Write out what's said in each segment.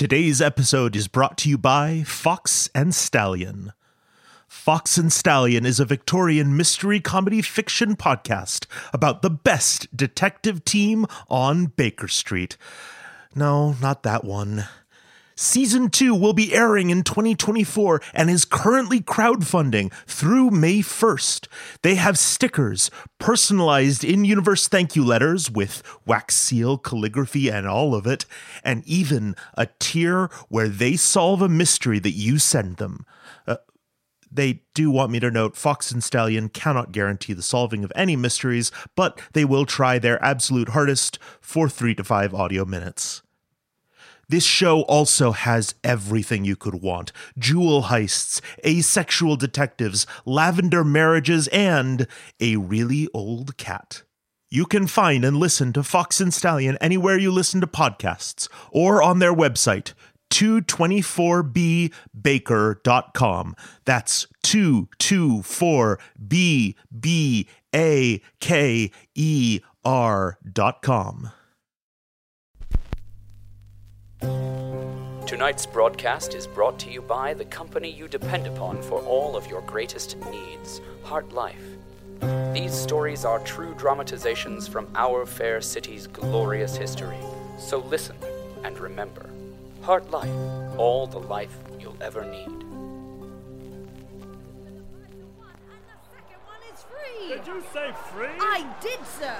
Today's episode is brought to you by Fox and Stallion. Fox and Stallion is a Victorian mystery comedy fiction podcast about the best detective team on Baker Street. No, not that one. Season 2 will be airing in 2024 and is currently crowdfunding through May 1st. They have stickers, personalized in universe thank you letters with wax seal, calligraphy, and all of it, and even a tier where they solve a mystery that you send them. Uh, they do want me to note Fox and Stallion cannot guarantee the solving of any mysteries, but they will try their absolute hardest for three to five audio minutes. This show also has everything you could want jewel heists, asexual detectives, lavender marriages, and a really old cat. You can find and listen to Fox and Stallion anywhere you listen to podcasts or on their website, 224bbaker.com. That's 224bbaker.com. Tonight's broadcast is brought to you by the company you depend upon for all of your greatest needs, HartLife. These stories are true dramatizations from our fair city's glorious history. So listen and remember HartLife, all the life you'll ever need. Did you say free? I did, sir.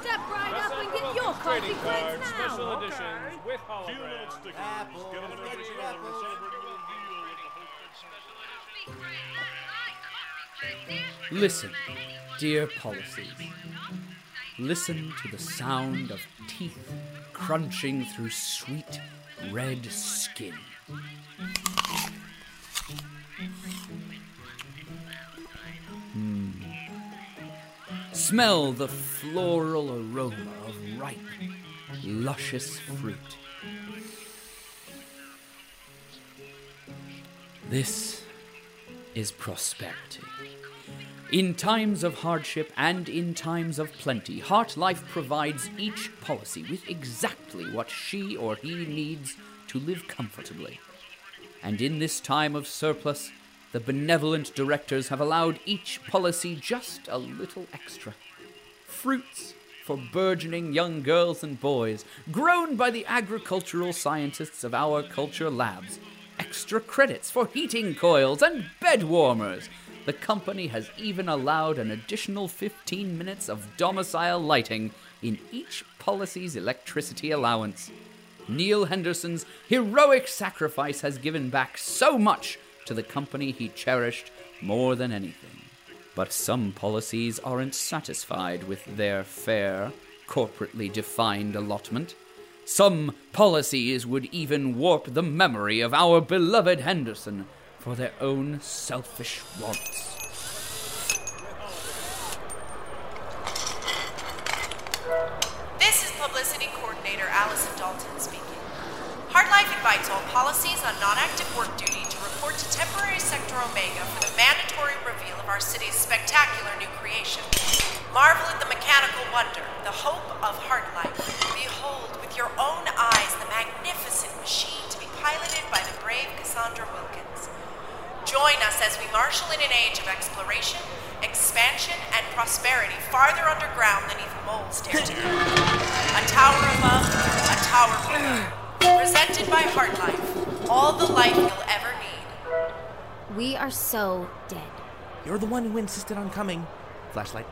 Step right up and get your coffee Trading cards, now. special editions with holograms. Apple, Give them a get big your deal. Listen, dear policies. Listen to the sound of teeth crunching through sweet red skin. Hmm. Smell the floral aroma of ripe, luscious fruit. This is prosperity. In times of hardship and in times of plenty, HartLife provides each policy with exactly what she or he needs to live comfortably. And in this time of surplus, the benevolent directors have allowed each policy just a little extra. Fruits for burgeoning young girls and boys, grown by the agricultural scientists of our culture labs. Extra credits for heating coils and bed warmers. The company has even allowed an additional 15 minutes of domicile lighting in each policy's electricity allowance. Neil Henderson's heroic sacrifice has given back so much to the company he cherished more than anything. But some policies aren't satisfied with their fair, corporately defined allotment. Some policies would even warp the memory of our beloved Henderson for their own selfish wants. This is Publicity Coordinator Allison Dalton speaking. HartLife invites all policies on non-active work duty to temporary Sector Omega for the mandatory reveal of our city's spectacular new creation. Marvel at the mechanical wonder, the hope of HartLife. Behold with your own eyes the magnificent machine to be piloted by the brave Cassandra Wilkins. Join us as we marshal in an age of exploration, expansion, and prosperity farther underground than even moles dare to go. A tower above, a tower below. Presented by HartLife. All the life you'll ever. We are so dead. You're the one who insisted on coming. Flashlight.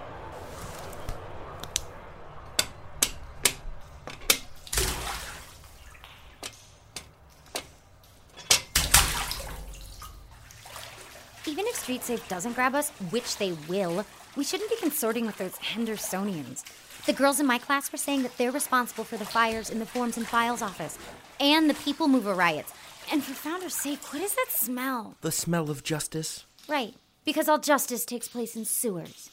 Even if Street Safe doesn't grab us, which they will, we shouldn't be consorting with those Hendersonians. The girls in my class were saying that they're responsible for the fires in the forms and files office and the people mover riots And for founder's sake, what is that smell? The smell of justice. Right, because all justice takes place in sewers.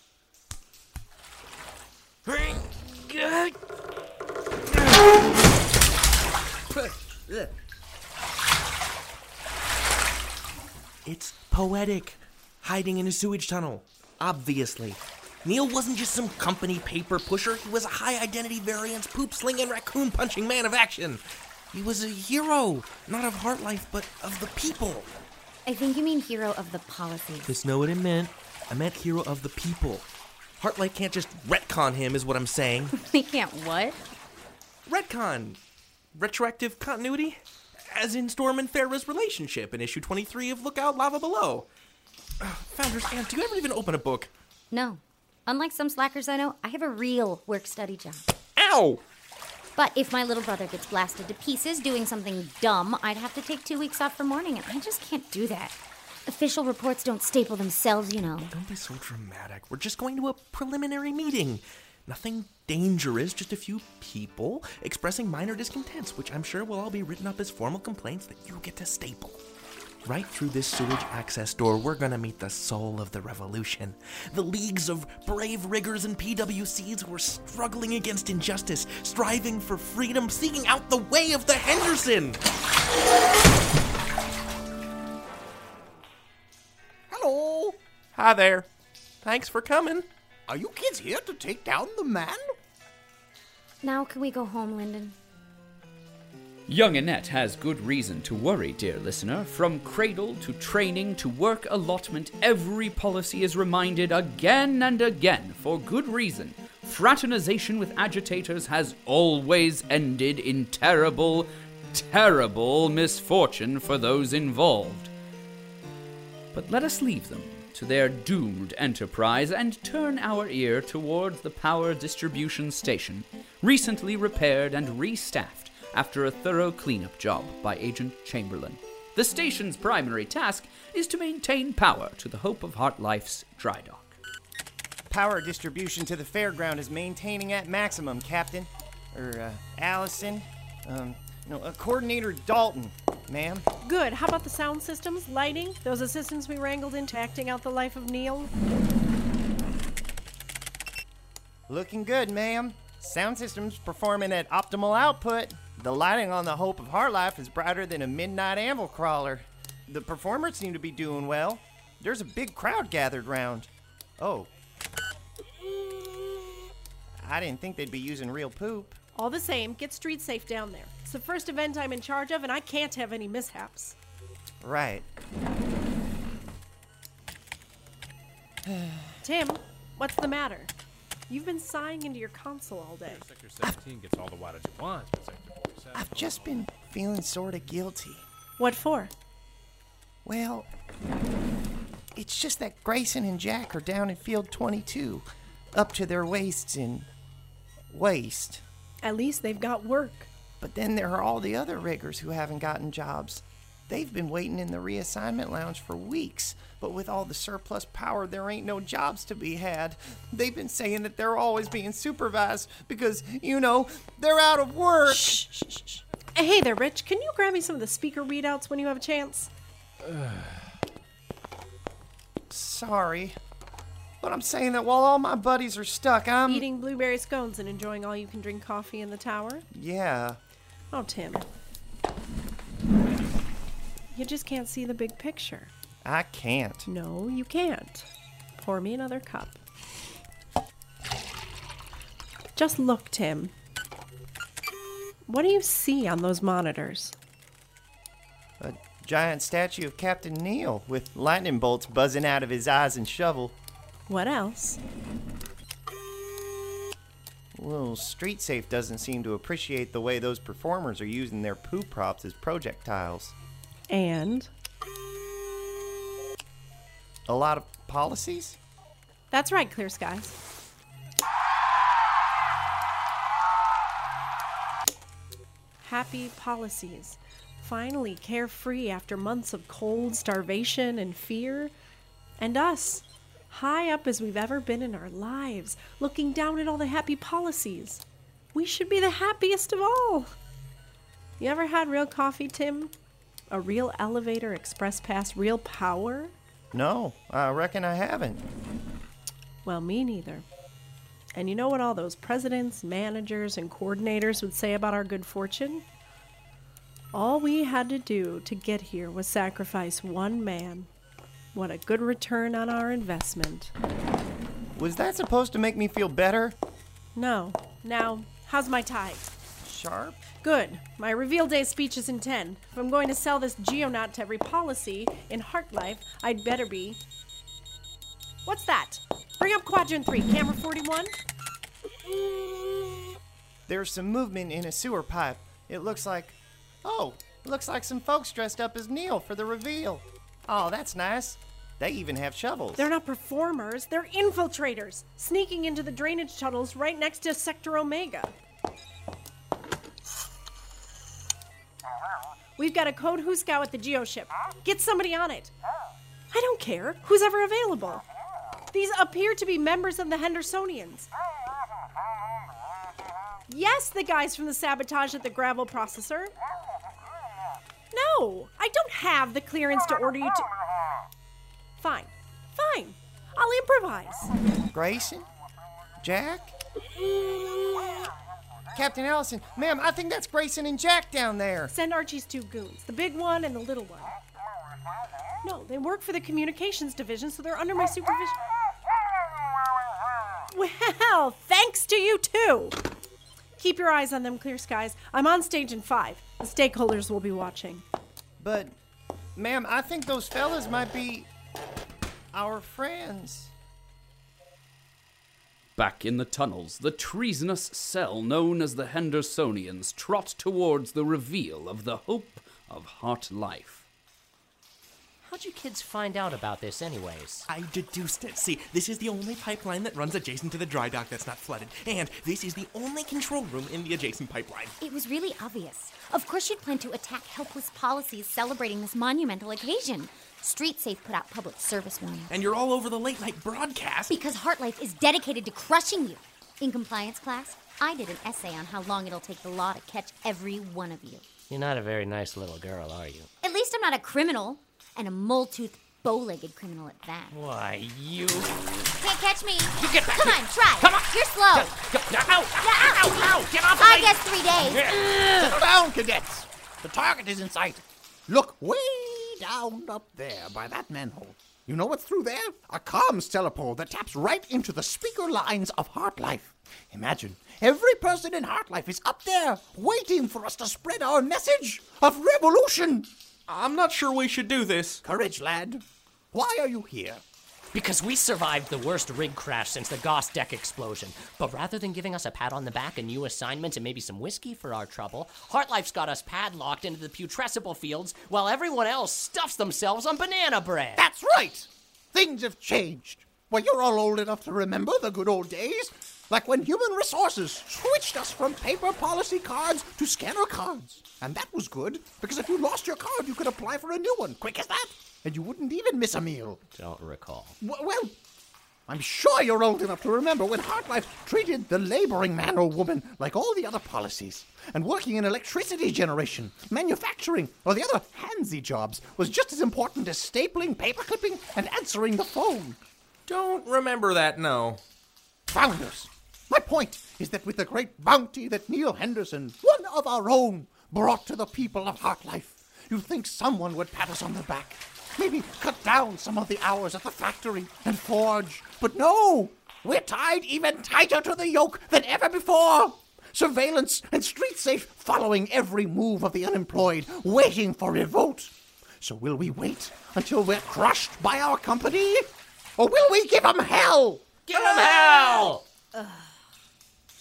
It's poetic. Hiding in a sewage tunnel. Obviously. Neil wasn't just some company paper pusher, he was a high identity variance, poop slinging, raccoon punching man of action. He was a hero, not of HartLife, but of the people. I think you mean hero of the policy. Just know what it meant. I meant hero of the people. HartLife can't just retcon him, is what I'm saying. we can't what? retcon. Retroactive continuity? As in Storm and Farah's relationship in issue 23 of Lookout Lava Below. Uh, Founders, Aunt, do you ever even open a book? No. Unlike some slackers I know, I have a real work study job. Ow! But if my little brother gets blasted to pieces doing something dumb, I'd have to take two weeks off for mourning, and I just can't do that. Official reports don't staple themselves, you know. Don't be so dramatic. We're just going to a preliminary meeting. Nothing dangerous, just a few people expressing minor discontents, which I'm sure will all be written up as formal complaints that you get to staple. Right through this sewage access door, we're gonna meet the soul of the revolution. The leagues of brave riggers and PWCs who are struggling against injustice, striving for freedom, seeking out the way of the Henderson. Hello. Hi there. Thanks for coming. Are you kids here to take down the man? Now, can we go home, Lyndon? Young Annette has good reason to worry, dear listener. From cradle to training to work allotment, every policy is reminded again and again, for good reason. Fraternization with agitators has always ended in terrible, terrible misfortune for those involved. But let us leave them to their doomed enterprise and turn our ear towards the power distribution station, recently repaired and restaffed after a thorough cleanup job by Agent Chamberlain. The station's primary task is to maintain power to the Hope of HartLife's dry dock. Power distribution to the fairground is maintaining at maximum, Captain. Or, uh, Allison. Um, no, uh, Coordinator Dalton, ma'am. Good. How about the sound systems, lighting, those assistants we wrangled into acting out the life of Neil? Looking good, ma'am. Sound systems performing at optimal output. The lighting on the Hope of HartLife is brighter than a midnight anvil crawler. The performers seem to be doing well. There's a big crowd gathered round. Oh. I didn't think they'd be using real poop. All the same, get street safe down there. It's the first event I'm in charge of, and I can't have any mishaps. Right. Tim, what's the matter? You've been sighing into your console all day. Sector 17 gets all the wattage it wants, but Sector 47. I've just been feeling sort of guilty. What for? Well, it's just that Grayson and Jack are down in field 22, up to their waists in waste. At least they've got work. But then there are all the other riggers who haven't gotten jobs. They've been waiting in the reassignment lounge for weeks, but with all the surplus power, there ain't no jobs to be had. They've been saying that they're always being supervised because, you know, they're out of work. Shh, shh, shh. Hey there, Rich. Can you grab me some of the speaker readouts when you have a chance? Sorry. But I'm saying that while all my buddies are stuck, I'm. Eating blueberry scones and enjoying all you can drink coffee in the tower? Yeah. Oh, Tim. You just can't see the big picture. I can't. No, you can't. Pour me another cup. Just look, Tim. What do you see on those monitors? A giant statue of Captain Neil with lightning bolts buzzing out of his eyes and shovel. What else? Well, Street Safe doesn't seem to appreciate the way those performers are using their poo props as projectiles. And A lot of policies? that's right, Clear Skies. Happy policies. Finally carefree after months of cold, starvation, and fear. And us, high up as we've ever been in our lives, looking down at all the happy policies. We should be the happiest of all. You ever had real coffee, Tim? A real elevator, express pass, real power? No, I reckon I haven't. Well, me neither. And you know what all those presidents, managers, and coordinators would say about our good fortune? All we had to do to get here was sacrifice one man. What a good return on our investment. Was that supposed to make me feel better? No. Now, how's my tie? Sharp? Good. My reveal day speech is in 10. If I'm going to sell this Geonaut to every policy in HartLife, I'd better be. What's that? Bring up quadrant 3, camera 41. There's some movement in a sewer pipe. It looks like. Oh, it looks like some folks dressed up as Neil for the reveal. Oh, that's nice. They even have shovels. They're not performers, they're infiltrators, sneaking into the drainage tunnels right next to Sector Omega. We've got a code Who Scout at the Geoship. Get somebody on it. I don't care. Who's ever available? These appear to be members of the Hendersonians. Yes, the guys from the sabotage at the gravel processor. No, I don't have the clearance to order you to. Fine, fine. I'll improvise. Grayson? Jack? Mm, Captain Allison, ma'am, I think that's Grayson and Jack down there. Send Archie's two goons, the big one and the little one. No, they work for the communications division, so they're under my supervision. Well, thanks to you too. Keep your eyes on them clear skies. I'm on stage in five. The stakeholders will be watching. But, ma'am, I think those fellas might be our friends. Back in the tunnels, the treasonous cell known as the Hendersonians trot towards the reveal of the hope of HartLife. How'd you kids find out about this, anyways? I deduced it. See, this is the only pipeline that runs adjacent to the dry dock that's not flooded, and this is the only control room in the adjacent pipeline. It was really obvious. Of course, you'd plan to attack helpless policies celebrating this monumental occasion. Street Safe put out public service warning. And you're all over the late night broadcast. Because HartLife is dedicated to crushing you. In compliance class, I did an essay on how long it'll take the law to catch every one of you. You're not a very nice little girl, are you? At least I'm not a criminal, and a mole-toothed, bow-legged criminal at that. Why, you. Can't catch me. You get back Come on, try. Come on. You're slow. Go, ow! Yeah, ow, ow, ow, get off of I me. guess three days. Settle down, cadets. The target is in sight. Look way down up there by that manhole. You know what's through there? A comms telepole that taps right into the speaker lines of HartLife. Imagine every person in HartLife is up there waiting for us to spread our message of revolution. I'm not sure we should do this. Courage, lad. Why are you here? Because we survived the worst rig crash since the Goss deck explosion. But rather than giving us a pat on the back, a new assignment, and maybe some whiskey for our trouble, HartLife's got us padlocked into the putrescible fields while everyone else stuffs themselves on banana bread. That's right. Things have changed. Well, you're all old enough to remember the good old days. Like when human resources switched us from paper policy cards to scanner cards. And that was good, because if you lost your card, you could apply for a new one, quick as that. And you wouldn't even miss a meal. Don't recall. W- well, I'm sure you're old enough to remember when HartLife treated the laboring man or woman like all the other policies. And working in electricity generation, manufacturing, or the other handsy jobs was just as important as stapling, paper clipping, and answering the phone. Don't remember that, no. Founders! My point is that with the great bounty that Neil Henderson, one of our own, brought to the people of HartLife, you'd think someone would pat us on the back. Maybe cut down some of the hours at the factory and forge. But no! We're tied even tighter to the yoke than ever before! Surveillance and street safe following every move of the unemployed, waiting for revolt. So will we wait until we're crushed by our company? Or will we give 'em hell? Give 'em hell!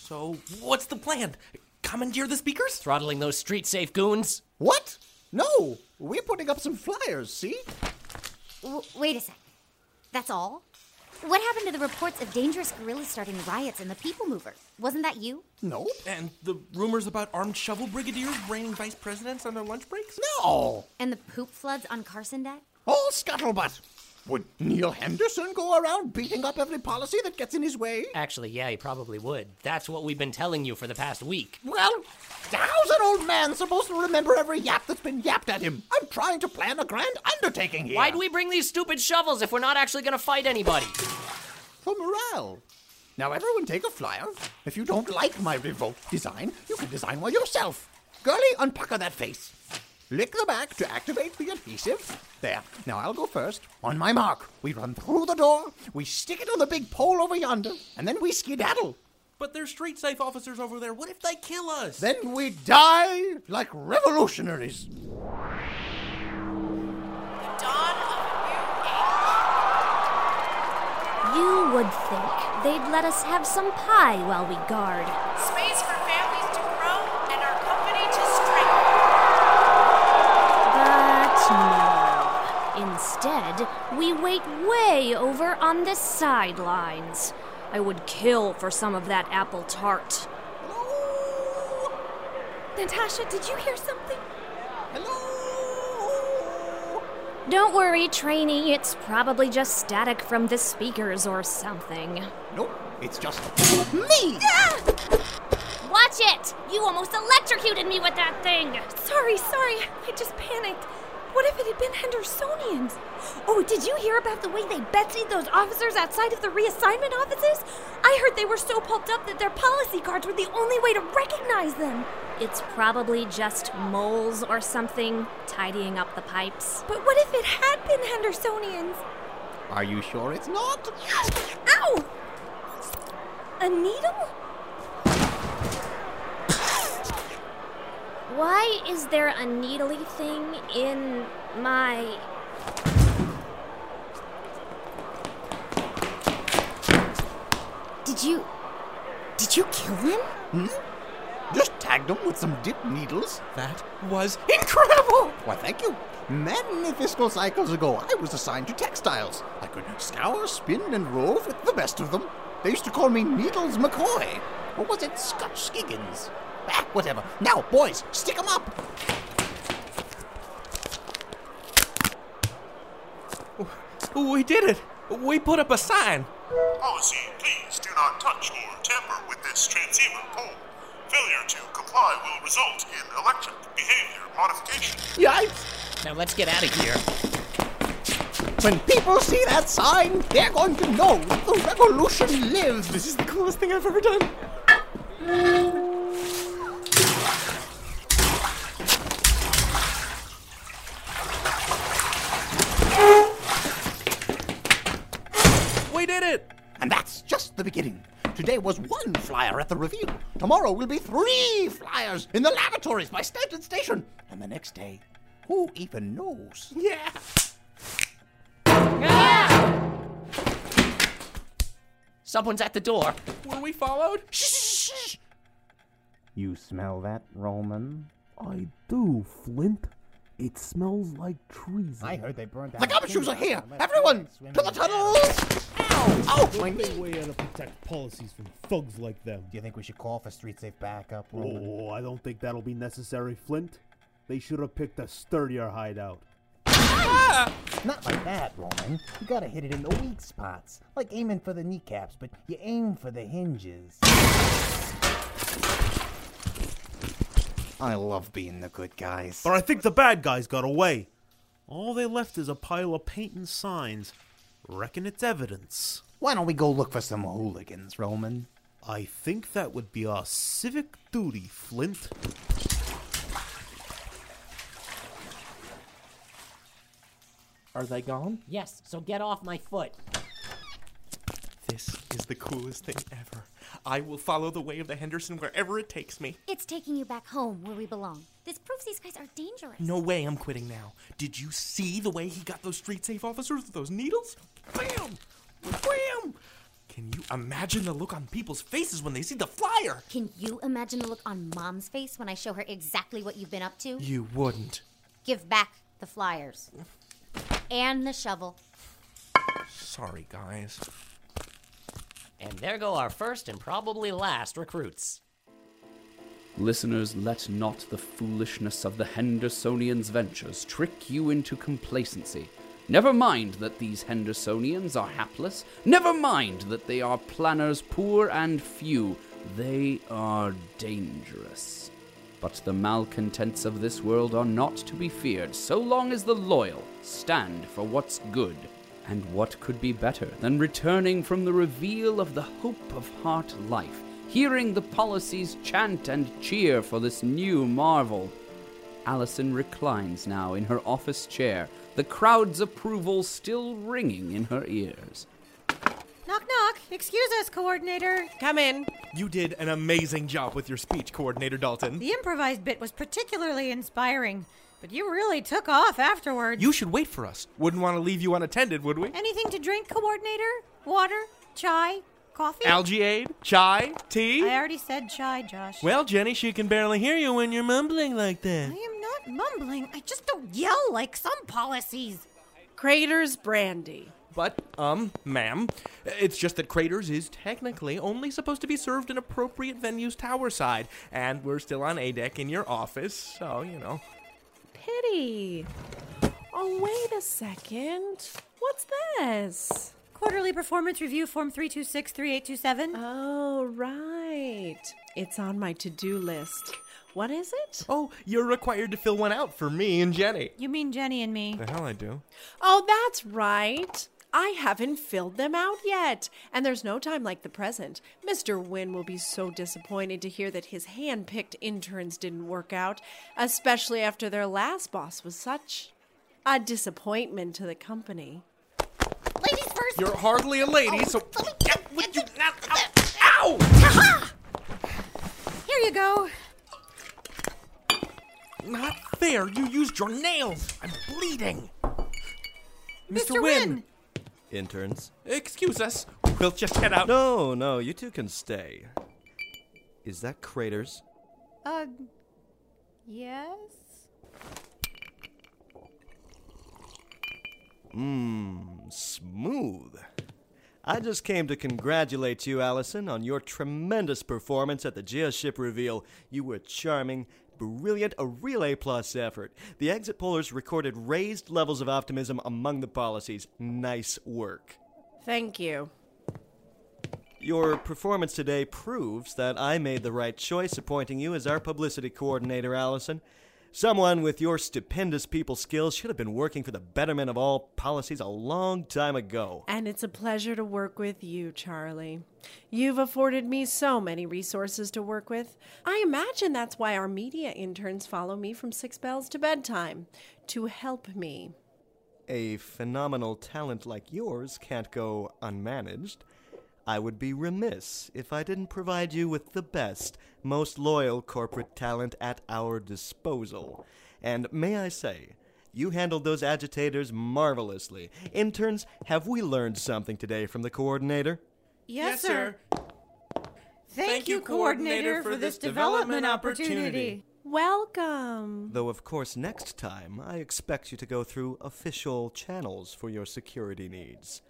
So, what's the plan? Commandeer the speakers? Throttling those street safe goons? What? No, we're putting up some flyers, see? W- wait a sec. That's all? What happened to the reports of dangerous guerrillas starting riots in the People Mover? Wasn't that you? No. And the rumors about armed shovel brigadiers braining vice presidents on their lunch breaks? No. And the poop floods on Carson Deck? All scuttlebutt. Would Neil Henderson go around beating up every policy that gets in his way? Actually, yeah, he probably would. That's what we've been telling you for the past week. Well, How's an old man supposed to remember every yap that's been yapped at him? I'm trying to plan a grand undertaking here. Why do we bring these stupid shovels if we're not actually gonna fight anybody? For morale. Now, everyone take a flyer. If you don't like my revolt design, you can design one yourself. Girlie, unpucker that face. Lick the back to activate the adhesive. There. Now I'll go first. On my mark, we run through the door, we stick it on the big pole over yonder, and then we skedaddle. But there's street safe officers over there. What if they kill us? Then we die like revolutionaries. You would think they'd let us have some pie while we guard. Space Instead, we wait way over on the sidelines. I would kill for some of that apple tart. Natasha, did you hear something? Hello? Don't worry, trainee. It's probably just static from the speakers or something. Nope, it's just me. Watch it! You almost electrocuted me with that thing! Sorry, sorry. I just panicked. What if it had been Hendersonians? Oh, did you hear about the way they Betsied those officers outside of the reassignment offices? I heard they were so pumped up that their policy cards were the only way to recognize them. It's probably just moles or something tidying up the pipes. But what if it had been Hendersonians? Are you sure it's not? Ow! A needle? Why is there a needly thing in my. Did you. Did you kill them? Hmm? Just tagged them with some dip needles. That was incredible! Why, thank you. Many fiscal cycles ago, I was assigned to textiles. I could scour, spin, and rove with the best of them. They used to call me Needles McCoy. Or was it Scotch Skiggins? Ah, whatever. Now, boys, stick 'em up. We did it! We put up a sign. Policy, please do not touch or tamper with this transceiver pole. Failure to comply will result in electric behavior modification. Yikes! Now let's get out of here. When people see that sign, they're going to know the revolution lives. This is the coolest thing I've ever done. We did it! And that's just the beginning. Today was one flyer at the review. Tomorrow will be three flyers in the lavatories by Stanton Station. And the next day, who even knows? Yeah! Someone's at the door. Were we followed? Shh! You smell that, Roman? I do, Flint. It smells like treason. I heard they burned down. The gumshoes are here! Everyone, to the tunnels! Ow! Ow! My knee! way to protect policies from thugs like them. Do you think we should call for street safe backup, Roman? Oh, I don't think that'll be necessary, Flint. They should have picked a sturdier hideout. Not like that, Roman. You gotta hit it in the weak spots. Like aiming for the kneecaps, but you aim for the hinges. I love being the good guys. But I think the bad guys got away. All they left is a pile of paint and signs. Reckon it's evidence. Why don't we go look for some hooligans, Roman? I think that would be our civic duty, Flint. Are they gone? Yes, so get off my foot. This is the coolest thing ever. I will follow the way of the Henderson wherever it takes me. It's taking you back home where we belong. This proves these guys are dangerous. No way I'm quitting now. Did you see the way he got those street safe officers with those needles? Bam! Wham! Can you imagine the look on people's faces when they see the flyer? Can you imagine the look on Mom's face when I show her exactly what you've been up to? You wouldn't. Give back the flyers. And the shovel. Sorry, guys. And there go our first and probably last recruits. Listeners, let not the foolishness of the Hendersonians' ventures trick you into complacency. Never mind that these Hendersonians are hapless. Never mind that they are planners poor and few. They are dangerous. But the malcontents of this world are not to be feared so long as the loyal stand for what's good. And what could be better than returning from the reveal of the hope of heart life, hearing the policies chant and cheer for this new marvel? Allison reclines now in her office chair, the crowd's approval still ringing in her ears. Knock, knock. Excuse us, coordinator. Come in. You did an amazing job with your speech, Coordinator Dalton. The improvised bit was particularly inspiring, but you really took off afterwards. You should wait for us. Wouldn't want to leave you unattended, would we? Anything to drink, coordinator? Water? Chai? Coffee? Algae aid? Chai? Tea? I already said chai, Josh. Well, Jenny, she can barely hear you when you're mumbling like that. I am not mumbling. I just don't yell like some policies. Craters brandy. But, um, ma'am, it's just that Craters is technically only supposed to be served in appropriate venues tower side, and we're still on A deck in your office, so, you know. Pity. Oh, wait a second. What's this? Quarterly performance review form 3263827. Oh, right. It's on my to do list. What is it? Oh, you're required to fill one out for me and Jenny. You mean Jenny and me? The hell I do. Oh, that's right. I haven't filled them out yet, and there's no time like the present. Mr. Wynne will be so disappointed to hear that his hand picked interns didn't work out, especially after their last boss was such a disappointment to the company. Ladies first. You're hardly a lady, oh, so get with you now. Ow! Ha-ha! Here you go. Not fair. You used your nails. I'm bleeding. Mr. Wynne. Interns. Excuse us. We'll just head out. No, no, you two can stay. Is that Craters? Uh, yes? Mmm, smooth. I just came to congratulate you, Allison, on your tremendous performance at the Geoship reveal. You were charming, brilliant, a real A plus effort. The exit pollers recorded raised levels of optimism among the policies. Nice work. Thank you. Your performance today proves that I made the right choice appointing you as our publicity coordinator, Allison. Someone with your stupendous people skills should have been working for the betterment of all policies a long time ago. And it's a pleasure to work with you, Charlie. You've afforded me so many resources to work with. I imagine that's why our media interns follow me from six bells to bedtime to help me. A phenomenal talent like yours can't go unmanaged. I would be remiss if I didn't provide you with the best, most loyal corporate talent at our disposal. And may I say, you handled those agitators marvelously. Interns, have we learned something today from the coordinator? Yes, sir. Thank, you, coordinator, for this development opportunity. Welcome. Though, of course, next time I expect you to go through official channels for your security needs.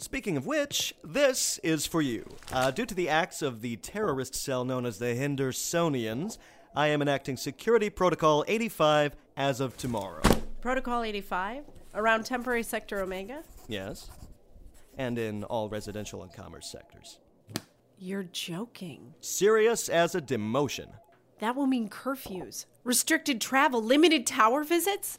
Speaking of which, this is for you. Uh, due to the acts of the terrorist cell known as the Hendersonians, I am enacting Security Protocol 85 as of tomorrow. Protocol 85? Around temporary sector Omega? Yes. And in all residential and commerce sectors. You're joking. Serious as a demotion. That will mean curfews, restricted travel, limited tower visits?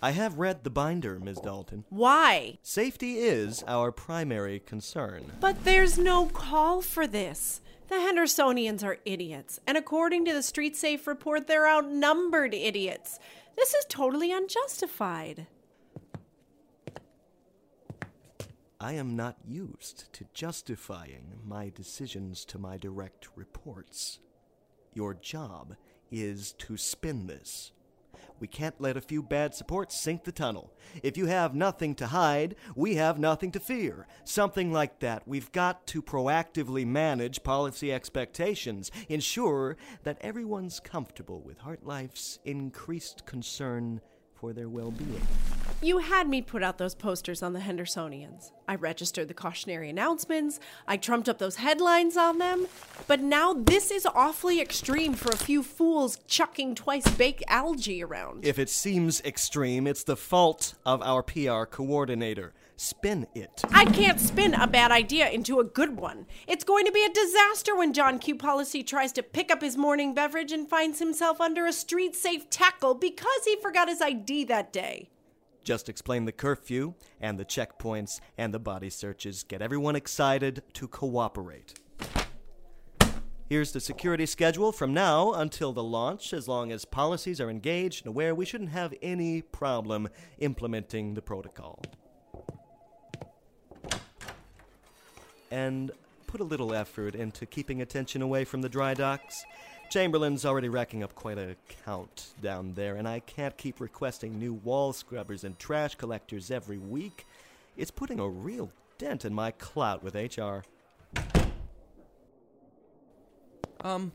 I have read the binder, Ms. Dalton. Why? Safety is our primary concern. But there's no call for this. The Hendersonians are idiots, and according to the Street Safe report, they're outnumbered idiots. This is totally unjustified. I am not used to justifying my decisions to my direct reports. Your job is to spin this. We can't let a few bad supports sink the tunnel. If you have nothing to hide, we have nothing to fear. Something like that. We've got to proactively manage policy expectations, ensure that everyone's comfortable with HartLife's increased concern for their well being. You had me put out those posters on the Hendersonians. I registered the cautionary announcements, I trumped up those headlines on them. But now this is awfully extreme for a few fools chucking twice baked algae around. If it seems extreme, it's the fault of our PR coordinator. Spin it. I can't spin a bad idea into a good one. It's going to be a disaster when John Q. Policy tries to pick up his morning beverage and finds himself under a street safe tackle because he forgot his ID that day. Just explain the curfew and the checkpoints and the body searches. Get everyone excited to cooperate. Here's the security schedule from now until the launch. As long as policies are engaged and aware, we shouldn't have any problem implementing the protocol. And put a little effort into keeping attention away from the dry docks. Chamberlain's already racking up quite a count down there, and I can't keep requesting new wall scrubbers and trash collectors every week. It's putting a real dent in my clout with HR. Um,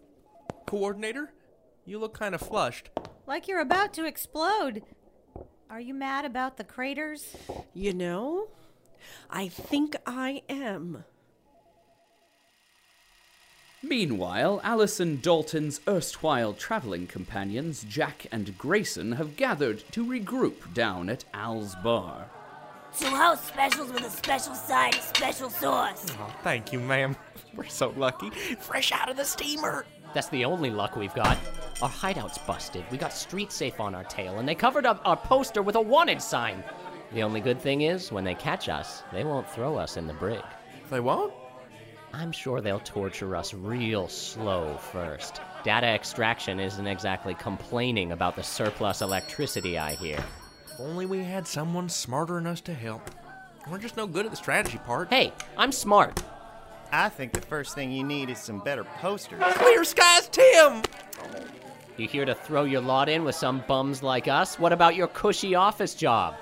coordinator? You look kind of flushed. Like you're about to explode. Are you mad about the craters? You know, I think I am. Meanwhile, Allison Dalton's erstwhile traveling companions, Jack and Grayson, have gathered to regroup down at Al's bar. Two house specials with a special side, special sauce. Oh, thank you, ma'am. We're so lucky. Fresh out of the steamer. That's the only luck we've got. Our hideout's busted. We got street safe on our tail, and they covered up our poster with a wanted sign. The only good thing is, when they catch us, they won't throw us in the brig. They won't? I'm sure they'll torture us real slow first. Data extraction isn't exactly complaining about the surplus electricity, I hear. If only we had someone smarter than us to help. We're just no good at the strategy part. Hey, I'm smart. I think the first thing you need is some better posters. Clear skies, Tim! You here to throw your lot in with some bums like us? What about your cushy office job?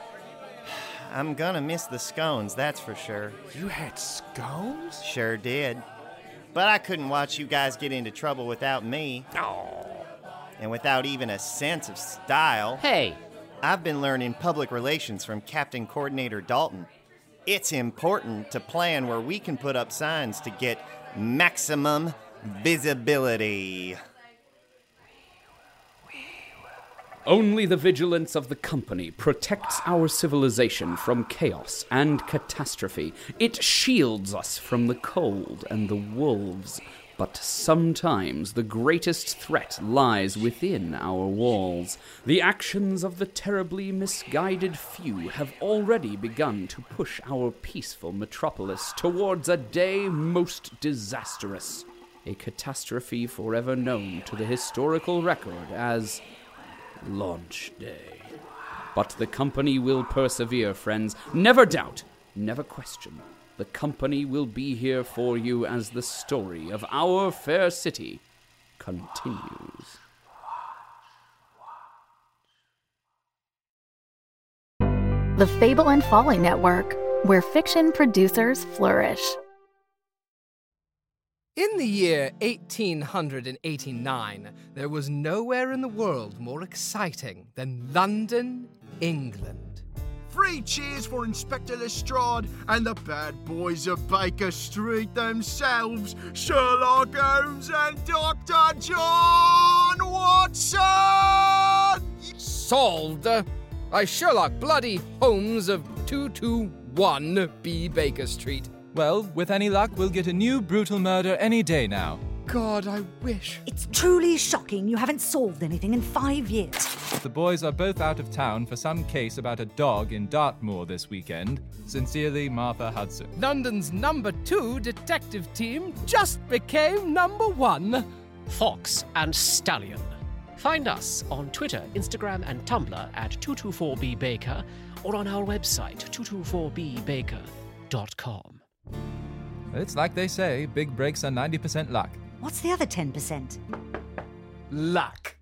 I'm gonna miss the scones, that's for sure. You had scones? Sure did. But I couldn't watch you guys get into trouble without me. Oh. And without even a sense of style. Hey! I've been learning public relations from Captain Coordinator Dalton. It's important to plan where we can put up signs to get maximum visibility. Only the vigilance of the company protects our civilization from chaos and catastrophe. It shields us from the cold and the wolves. But sometimes the greatest threat lies within our walls. The actions of the terribly misguided few have already begun to push our peaceful metropolis towards a day most disastrous. A catastrophe forever known to the historical record as Launch Day. But the company will persevere, friends. Never doubt, never question. The company will be here for you as the story of our fair city continues. The Fable and Folly Network, where fiction producers flourish. In the year 1889, there was nowhere in the world more exciting than London, England. Three cheers for Inspector Lestrade and the bad boys of Baker Street themselves, Sherlock Holmes and Dr. John Watson! Solved by Sherlock Bloody Holmes of 221 B Baker Street. Well, with any luck, we'll get a new brutal murder any day now. God, I wish. It's truly shocking you haven't solved anything in five years. The boys are both out of town for some case about a dog in Dartmoor this weekend. Sincerely, Martha Hudson. London's number two detective team just became number one. Fox and Stallion. Find us on Twitter, Instagram, and Tumblr at 224bbaker or on our website, 224bbaker.com. It's like they say big breaks are 90% luck. What's the other 10%? Luck.